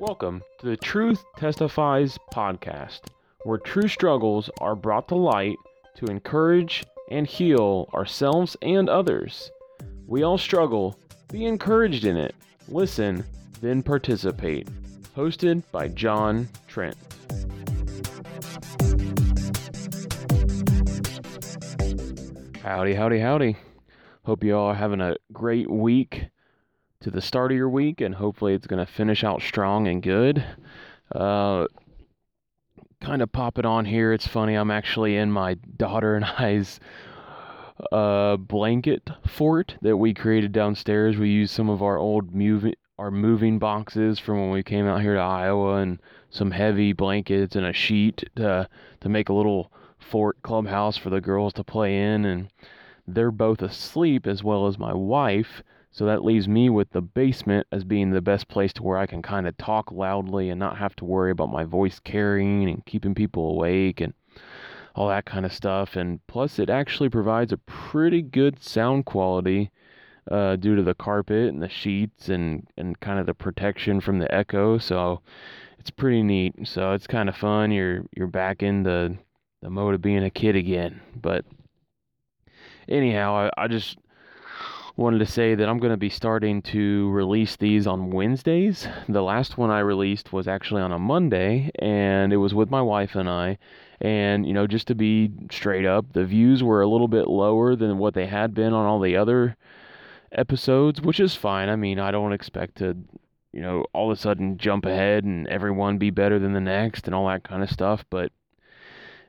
Welcome to the Truth Testifies podcast, where true struggles are brought to light to encourage and heal ourselves and others. We all struggle. Be encouraged in it. Listen, then participate. Hosted by John Trent. Howdy, howdy, howdy. Hope you all are having a great week to the start of your week, and hopefully it's going to finish out strong and good. Uh, kind of pop it on here. It's funny. I'm actually in my daughter and I's uh, blanket fort that we created downstairs. We used some of our old moving our moving boxes from when we came out here to Iowa, and some heavy blankets and a sheet to to make a little fort clubhouse for the girls to play in, and they're both asleep as well as my wife. So that leaves me with the basement as being the best place to where I can kind of talk loudly and not have to worry about my voice carrying and keeping people awake and all that kind of stuff. And plus, it actually provides a pretty good sound quality uh, due to the carpet and the sheets and, and kind of the protection from the echo. So it's pretty neat. So it's kind of fun. You're you're back in the the mode of being a kid again. But anyhow, I, I just wanted to say that I'm going to be starting to release these on Wednesdays. The last one I released was actually on a Monday, and it was with my wife and I. And, you know, just to be straight up, the views were a little bit lower than what they had been on all the other episodes, which is fine. I mean, I don't expect to, you know, all of a sudden jump ahead and everyone be better than the next and all that kind of stuff. But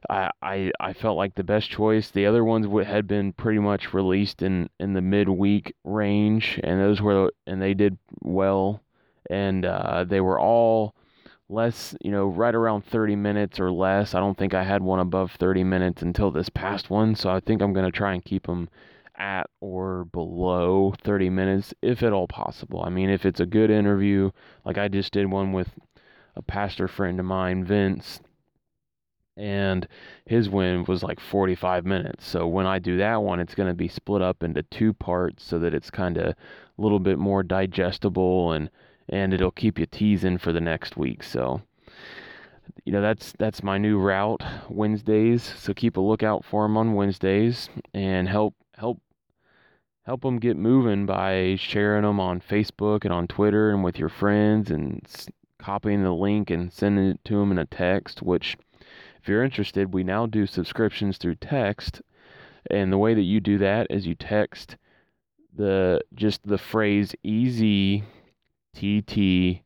I, I I felt like the best choice. The other ones had been pretty much released in in the midweek range, and those were and they did well, and uh, they were all less, you know, right around 30 minutes or less. I don't think I had one above 30 minutes until this past one, so I think I'm gonna try and keep them at or below 30 minutes if at all possible. I mean, if it's a good interview, like I just did one with a pastor friend of mine, Vince and his win was like 45 minutes. So when I do that one, it's going to be split up into two parts so that it's kind of a little bit more digestible and and it'll keep you teasing for the next week. So you know that's that's my new route Wednesdays. So keep a lookout for them on Wednesdays and help help help them get moving by sharing them on Facebook and on Twitter and with your friends and copying the link and sending it to them in a text, which you're interested, we now do subscriptions through text. And the way that you do that is you text the just the phrase easy TT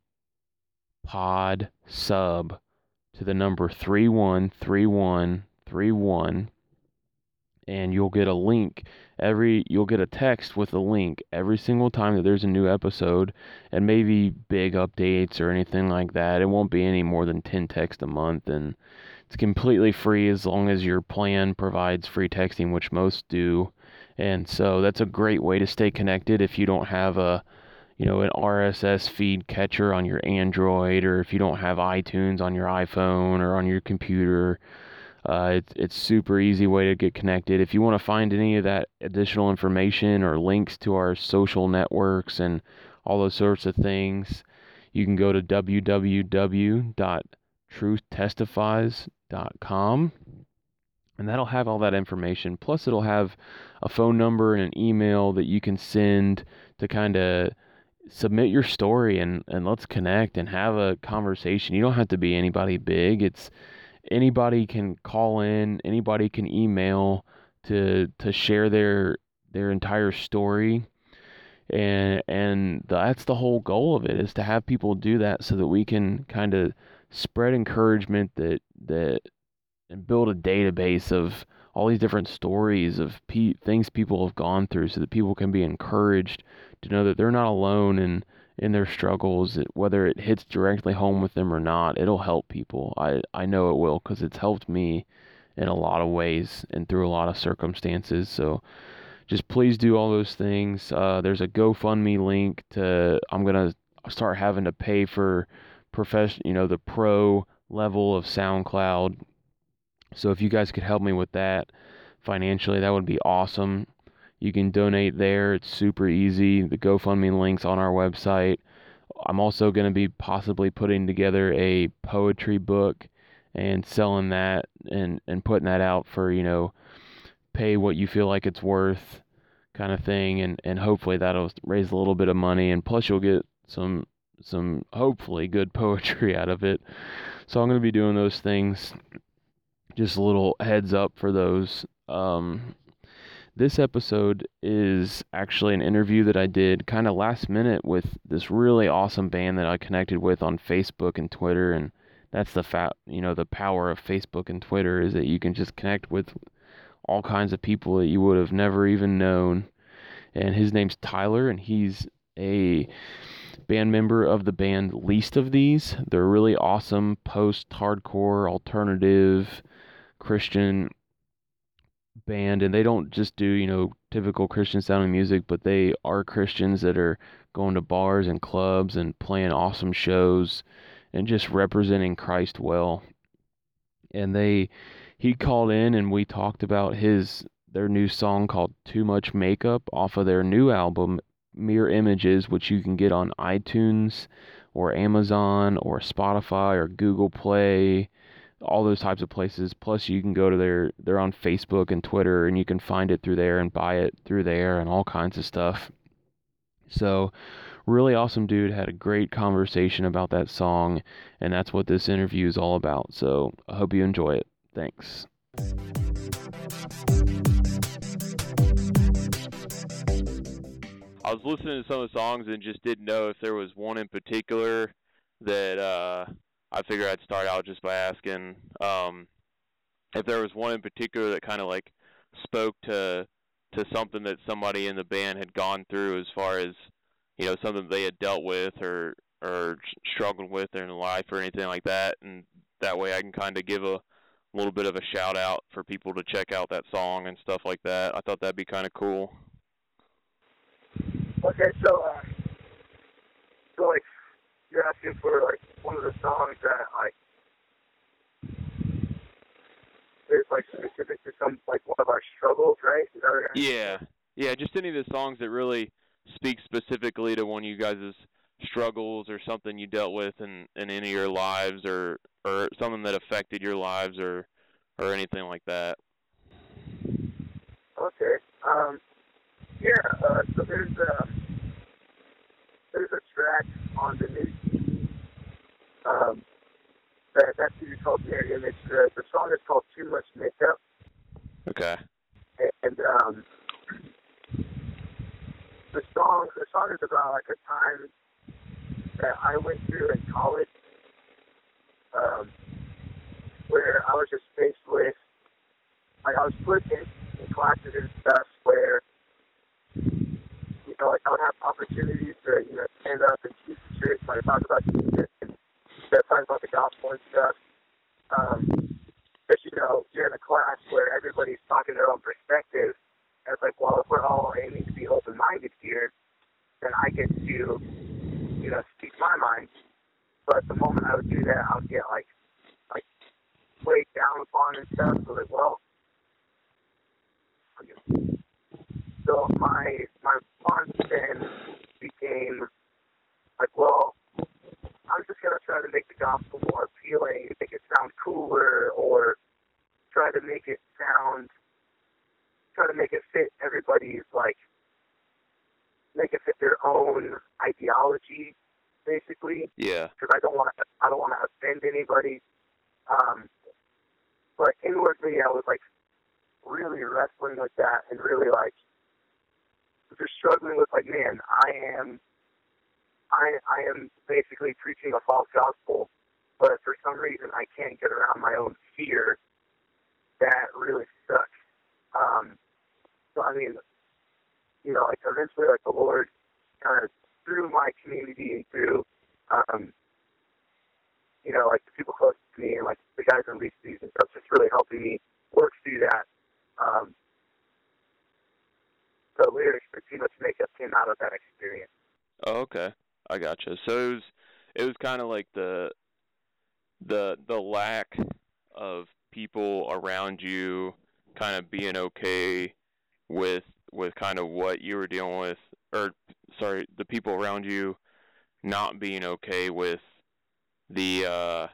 pod sub to the number 313131 and you'll get a link. Every you'll get a text with a link every single time that there's a new episode and maybe big updates or anything like that. It won't be any more than 10 texts a month and it's completely free as long as your plan provides free texting, which most do. And so that's a great way to stay connected if you don't have a you know an RSS feed catcher on your Android or if you don't have iTunes on your iPhone or on your computer. Uh, it's it's super easy way to get connected. If you want to find any of that additional information or links to our social networks and all those sorts of things, you can go to www.truthtestifies.com com, and that'll have all that information. Plus, it'll have a phone number and an email that you can send to kind of submit your story and, and let's connect and have a conversation. You don't have to be anybody big. It's anybody can call in, anybody can email to to share their their entire story. And and that's the whole goal of it is to have people do that so that we can kind of spread encouragement that that and build a database of all these different stories of pe- things people have gone through so that people can be encouraged to know that they're not alone in in their struggles whether it hits directly home with them or not it'll help people. I i know it will cuz it's helped me in a lot of ways and through a lot of circumstances so just please do all those things. Uh, there's a gofundme link to i'm going to start having to pay for profession, you know, the pro level of SoundCloud. So if you guys could help me with that financially, that would be awesome. You can donate there. It's super easy. The GoFundMe links on our website. I'm also going to be possibly putting together a poetry book and selling that and and putting that out for you know pay what you feel like it's worth kind of thing and and hopefully that'll raise a little bit of money and plus you'll get some some hopefully good poetry out of it. So i'm going to be doing those things. Just a little heads up for those. Um, this episode is actually an interview that I did kind of last minute with this really awesome band that I connected with on Facebook and Twitter and that's the fat you know the power of Facebook and Twitter is that you can just connect with all kinds of people that you would have never even known. And his name's Tyler, and he's a band member of the band Least of These. They're a really awesome post hardcore alternative Christian band and they don't just do, you know, typical Christian sounding music, but they are Christians that are going to bars and clubs and playing awesome shows and just representing Christ well. And they he called in and we talked about his their new song called Too Much Makeup off of their new album Mere Images, which you can get on iTunes or Amazon or Spotify or Google Play, all those types of places. Plus, you can go to their they're on Facebook and Twitter, and you can find it through there and buy it through there and all kinds of stuff. So, really awesome dude. Had a great conversation about that song, and that's what this interview is all about. So, I hope you enjoy it. Thanks. I was listening to some of the songs and just didn't know if there was one in particular that uh, I figured I'd start out just by asking um, if there was one in particular that kind of like spoke to to something that somebody in the band had gone through as far as you know something they had dealt with or or struggled with in life or anything like that and that way I can kind of give a little bit of a shout out for people to check out that song and stuff like that. I thought that'd be kind of cool. Okay, so uh, so like you're asking for like one of the songs that like is like specific to some like one of our struggles, right? Yeah, yeah, just any of the songs that really speak specifically to one of you guys' struggles or something you dealt with in in any of your lives or or something that affected your lives or or anything like that. Okay. Um. Yeah. Uh, so there's a there's a track on the new CD. Um. That that CD called Mere Image. The the song is called Too Much Makeup. Okay. And um. The song the song is about like a time that I went through in college. Um, where I was just faced with, like, I was put in, in classes and stuff know, like, I would have opportunities to, you know, stand up and teach the church, like, talk about Jesus and talk about the gospel and stuff. Um, but, you know, you're in a class where everybody's talking their own perspective. And it's like, well, if we're all aiming to be open-minded here, then I get to, you know, speak my mind. But the moment I would do that, I would get, like, like, weighed down upon and stuff. So like, well, so my my response then became like, well, I'm just gonna try to make the gospel more appealing, make it sound cooler, or try to make it sound, try to make it fit everybody's like, make it fit their own ideology, basically. Yeah. Because I don't want to, I don't want to offend anybody. Um, but inwardly, I was like really wrestling with that and really like just struggling with like, man, I am, I I am basically preaching a false gospel, but for some reason I can't get around my own fear. That really sucks. Um, so I mean, you know, like eventually, like the Lord kind of through my community and through um, you know, like the people close to me and like the guys in These and stuff, just really helping me work through that. Um, the lyrics for Too Much Makeup came out of that experience. Oh, okay. I gotcha. So it was it was kind of like the the the lack of people around you kind of being okay with with kind of what you were dealing with or sorry the people around you not being okay with the uh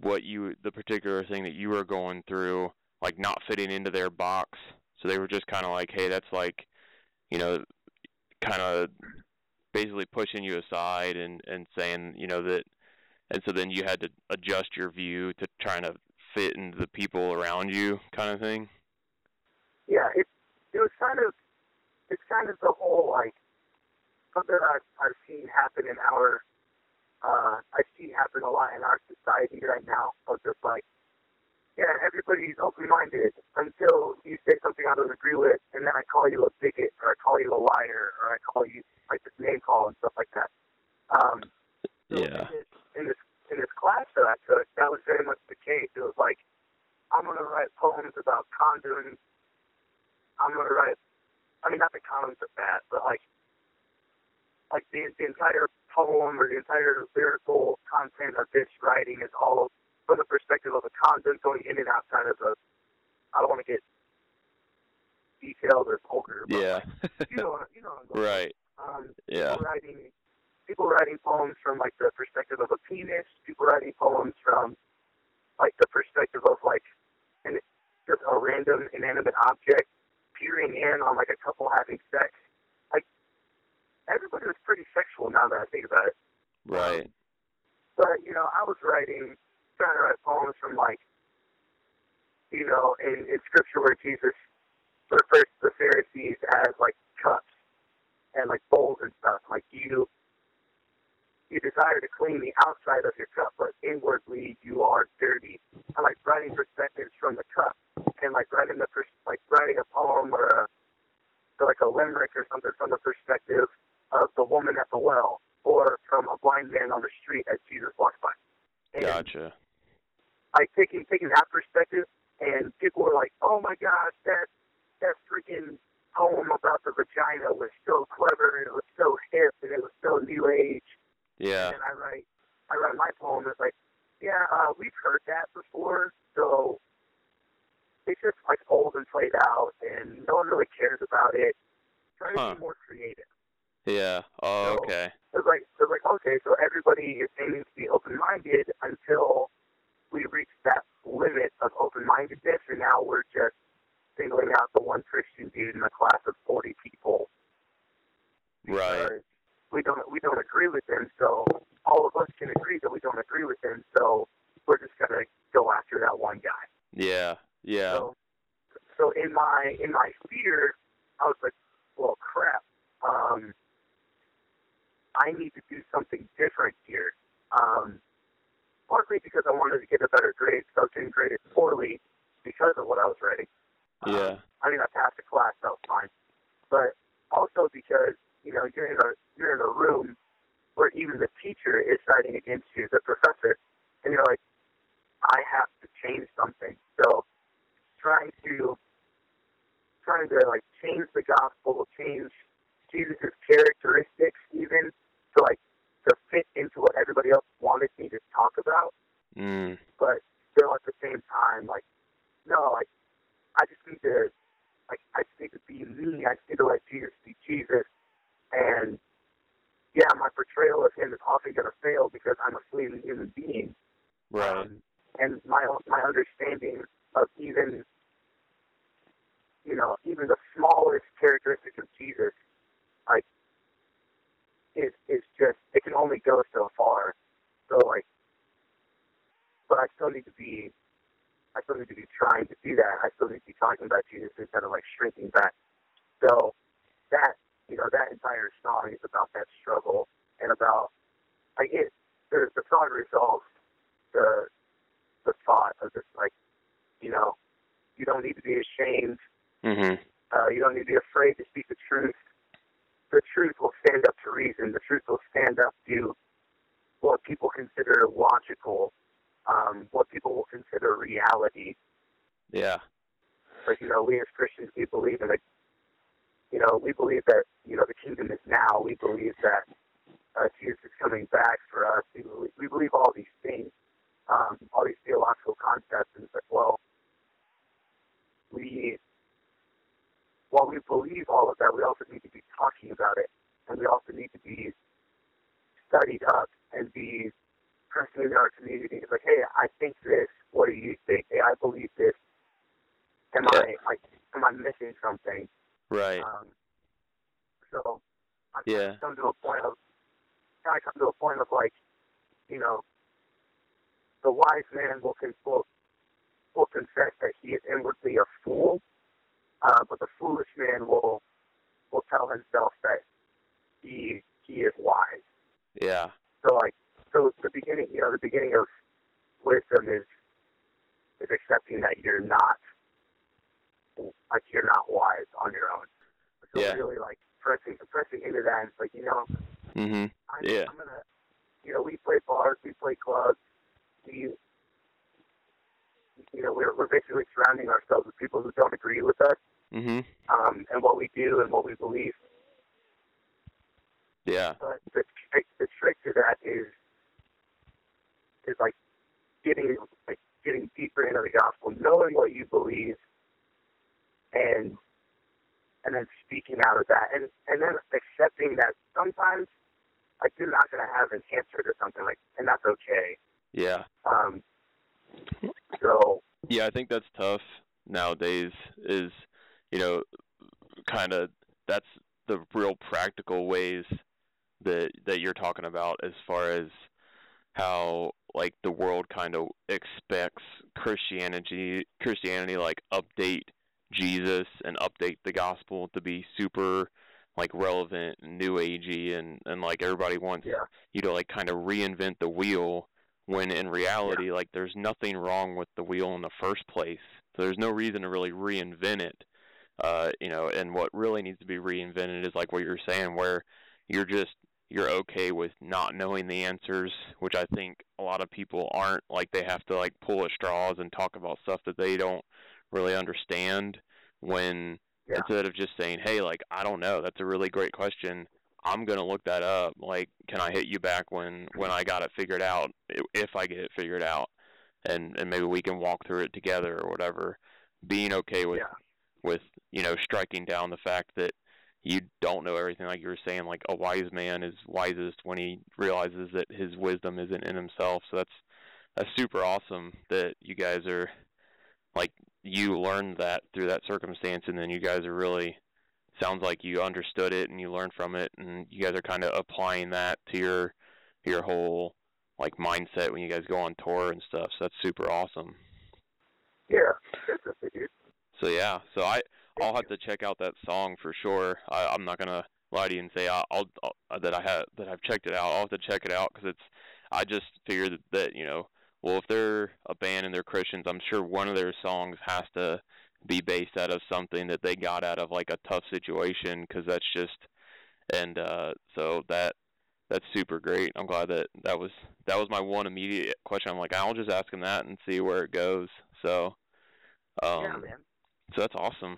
what you the particular thing that you were going through like not fitting into their box so they were just kind of like hey that's like you know kind of basically pushing you aside and and saying you know that and so then you had to adjust your view to trying to fit into the people around you kind of thing? Yeah it it was kind of it's kind of the whole like something I've, I've seen happen in our uh, I see happen a lot in our society right now of just like, yeah, everybody's open-minded until you say something I don't agree with, and then I call you a bigot, or I call you a liar, or I call you like this name call and stuff like that. Um, so yeah. In this, in this class that I took, that was very much the case. It was like, I'm gonna write poems about condoms. I'm gonna write. I mean, not that condoms are bad, but like, like the the entire poem or the entire lyrical content of this writing is all from the perspective of a content going in and outside of the. I don't want to get detailed or vulgar. But yeah. Like, you know, you know. right. Um, yeah. People writing, people writing poems from like the perspective of a penis. People writing poems from like the perspective of like an just a random inanimate object peering in on like a couple having sex Like everybody was pretty sexual now that I think about it. Right. But, you know, I was writing, trying to write poems from like, you know, in, in scripture where Jesus refers to the Pharisees as like cups and like bowls and stuff. Like you, you desire to clean the outside of your cup, but inwardly you are dirty. I like writing perspectives from the cup and like writing the like writing a poem or a like a limerick or something from the perspective of the woman at the well or from a blind man on the street as Jesus walks by. And gotcha. Like taking taking that perspective, and people were like, "Oh my gosh, that that freaking poem about the vagina was so clever, and it was so hip, and it was so new age." Yeah. And I write, I write my poem. It's like, yeah, uh, we've heard that before, so it's just like old and played out, and no one really cares about it. Try to huh. be more creative. Yeah. Oh, so okay. It's like it's like okay, so everybody is aiming to be open-minded until we reach that limit of open-mindedness, and now we're just singling out the one Christian dude in a class of 40 people. Right. We don't we don't agree with them, so all of us can agree that we don't agree with them. So we're just gonna go after that one guy. Yeah. So, so in my in my fear, I was like, well, crap. Um, I need to do something different here. Um, partly because I wanted to get a better grade, so I was getting graded poorly because of what I was writing. Yeah. Um, I mean, I passed the class, that was fine. But also because, you know, you're in a, you're in a room where even the teacher is fighting against you, the professor, and you're like, I have to change something. So trying to, trying to like change the gospel, change Jesus' characteristics even to like to fit into what everybody else wanted me to talk about. Mm. But still at the same time, like, no, like I just need to like I just need to be me. I just need to let Jesus be Jesus. And yeah, my portrayal of him is often gonna fail because I'm a fleeting human being. Right. Um, and my my understanding of even you know, even the smallest characteristic of Jesus, like is is just it can only go so far. So like, but I still need to be, I still need to be trying to do that. I still need to be talking about Jesus instead of like shrinking back. So that you know that entire song is about that struggle and about like it. The the song resolves the the thought of just like you know you don't need to be ashamed. Mm-hmm. Uh, you don't need to be afraid to speak the truth the truth will stand up to reason. The truth will stand up to what people consider logical, um, what people will consider reality. Yeah. Like, you know, we as Christians, we believe in it. You know, we believe that, you know, the kingdom is now. We believe that uh, Jesus is coming back for us. We believe, we believe all these things, um, all these theological concepts. And it's like, well, we believe all of that, we also need to be talking about it, and we also need to be studied up and be person in our community. It's like, hey, I think this. What do you think? Hey, I believe this. Am Yeah. I like am I missing something? Right. Um, so I Yeah. come to a point of I come to a point of like, you know, the wise man will con- will, will confess that he is inwardly a fool, uh, but the foolish man will will tell himself that he he is wise. Yeah. So like so the beginning you know, the beginning of wisdom is is accepting that you're not like you're not wise on your own. So Yeah. really like pressing pressing into that and it's like, you know, mm-hmm. I'm, Yeah. I'm gonna you know, we play bars, we play clubs, we you know, we're we're basically surrounding ourselves with people who don't agree with us, Mhm. um, and what we do and what we believe. Yeah. But the trick, the trick to that is is like getting like getting deeper into the gospel, knowing what you believe, and and then speaking out of that, and and then accepting that sometimes like you're not gonna have an answer to something like, and that's okay. Yeah. Um, so Yeah, I think that's tough nowadays is, you know, kind of that's the real practical ways that that you're talking about as far as how like the world kind of expects Christianity Christianity like update Jesus and update the gospel to be super like relevant and new agey and and like everybody wants yeah, you to like kind of reinvent the wheel when in reality like there's nothing wrong with the wheel in the first place. So there's no reason to really reinvent it uh you know and what really needs to be reinvented is like what you're saying where you're just you're okay with not knowing the answers which i think a lot of people aren't. Like they have to like pull at straws and talk about stuff that they don't really understand when Yeah. instead of just saying hey like i don't know. That's a really great question I'm gonna look that up. Like, can I hit you back when when I got it figured out? If I get it figured out, and and maybe we can walk through it together or whatever. Being okay with yeah, with you know striking down the fact that you don't know everything. Like you were saying, like a wise man is wisest when he realizes that his wisdom isn't in himself. So that's that's super awesome that you guys are like you learned that through that circumstance, and then you guys are really sounds like you understood it and you learned from it and you guys are kind of applying that to your your whole like mindset when you guys go on tour and stuff. So that's super awesome. Yeah. So yeah. So i i'll have to check out that song for sure. I i'm not gonna lie to you and say i'll, I'll, that i have that i've checked it out. I'll have to check it out because it's i just figured that, that you know well if they're a band and they're christians i'm sure one of their songs has to be based out of something that they got out of like a tough situation because that's just and uh so that that's super great. I'm glad that that was that was my one immediate question. I'm like i'll just ask him that and see where it goes. So um yeah, man. so that's awesome.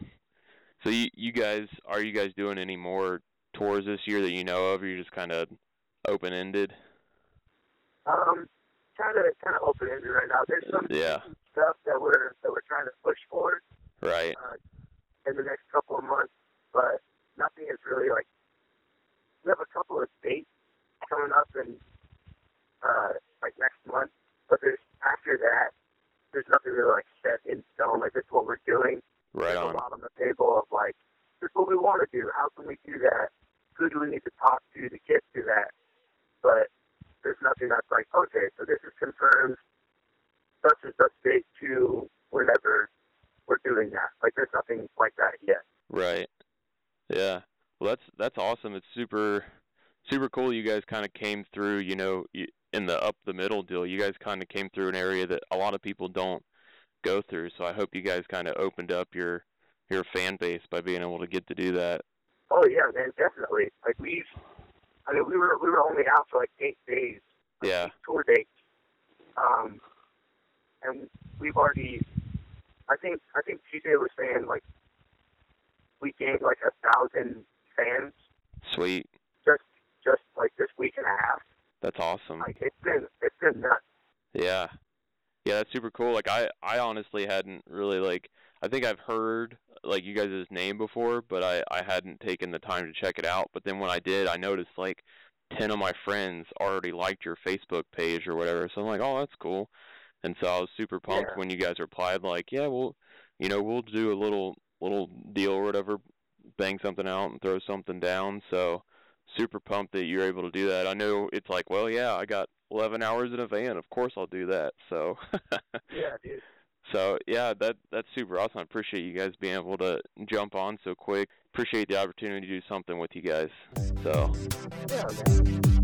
So you you guys are you guys doing any more tours this year that you know of? Or you're just kind of open ended Um, kind of kind of open ended right now. There's some yeah. stuff that we're that we're trying to push for right uh, in the next couple of months, but nothing is really like. We have a couple of dates coming up in uh, like next month, but there's after that, there's nothing really like set in stone. Like this is what we're doing. right There's on a lot on the table of like, this is what we want to do. How can we do that? Who do we need to talk to to get to that? But there's nothing that's like, okay, so this is confirmed. Such and such date to whenever we're doing that. Like there's nothing like that yet. Right. Yeah. Well, that's that's awesome. It's super super cool. You guys kind of came through. You know, in the up the middle deal, you guys kind of came through an area that a lot of people don't go through. So I hope you guys kind of opened up your your fan base by being able to get to do that. Oh yeah, man, definitely. Like we've, I mean, we were we were only out for like eight days Yeah. tour dates, um, and we've already. I think I think TJ was saying like we gained like a thousand fans Sweet. just just like this week and a half. That's awesome. Like it's been it's been nuts. Yeah. Yeah, that's super cool. Like I I honestly hadn't really like I think I've heard like you guys' name before, but I I hadn't taken the time to check it out. But then when I did, I noticed like ten of my friends already liked your Facebook page or whatever. So I'm like, oh, that's cool. And so I was super pumped Yeah. when you guys replied, like, yeah, well, you know, we'll do a little little deal or whatever, bang something out and throw something down. So super pumped that you're able to do that. I know it's like, well, yeah, I got 11 hours in a van. Of course I'll do that. So Yeah, dude. so yeah, that that's super awesome. I appreciate you guys being able to jump on so quick. Appreciate the opportunity to do something with you guys. So Yeah.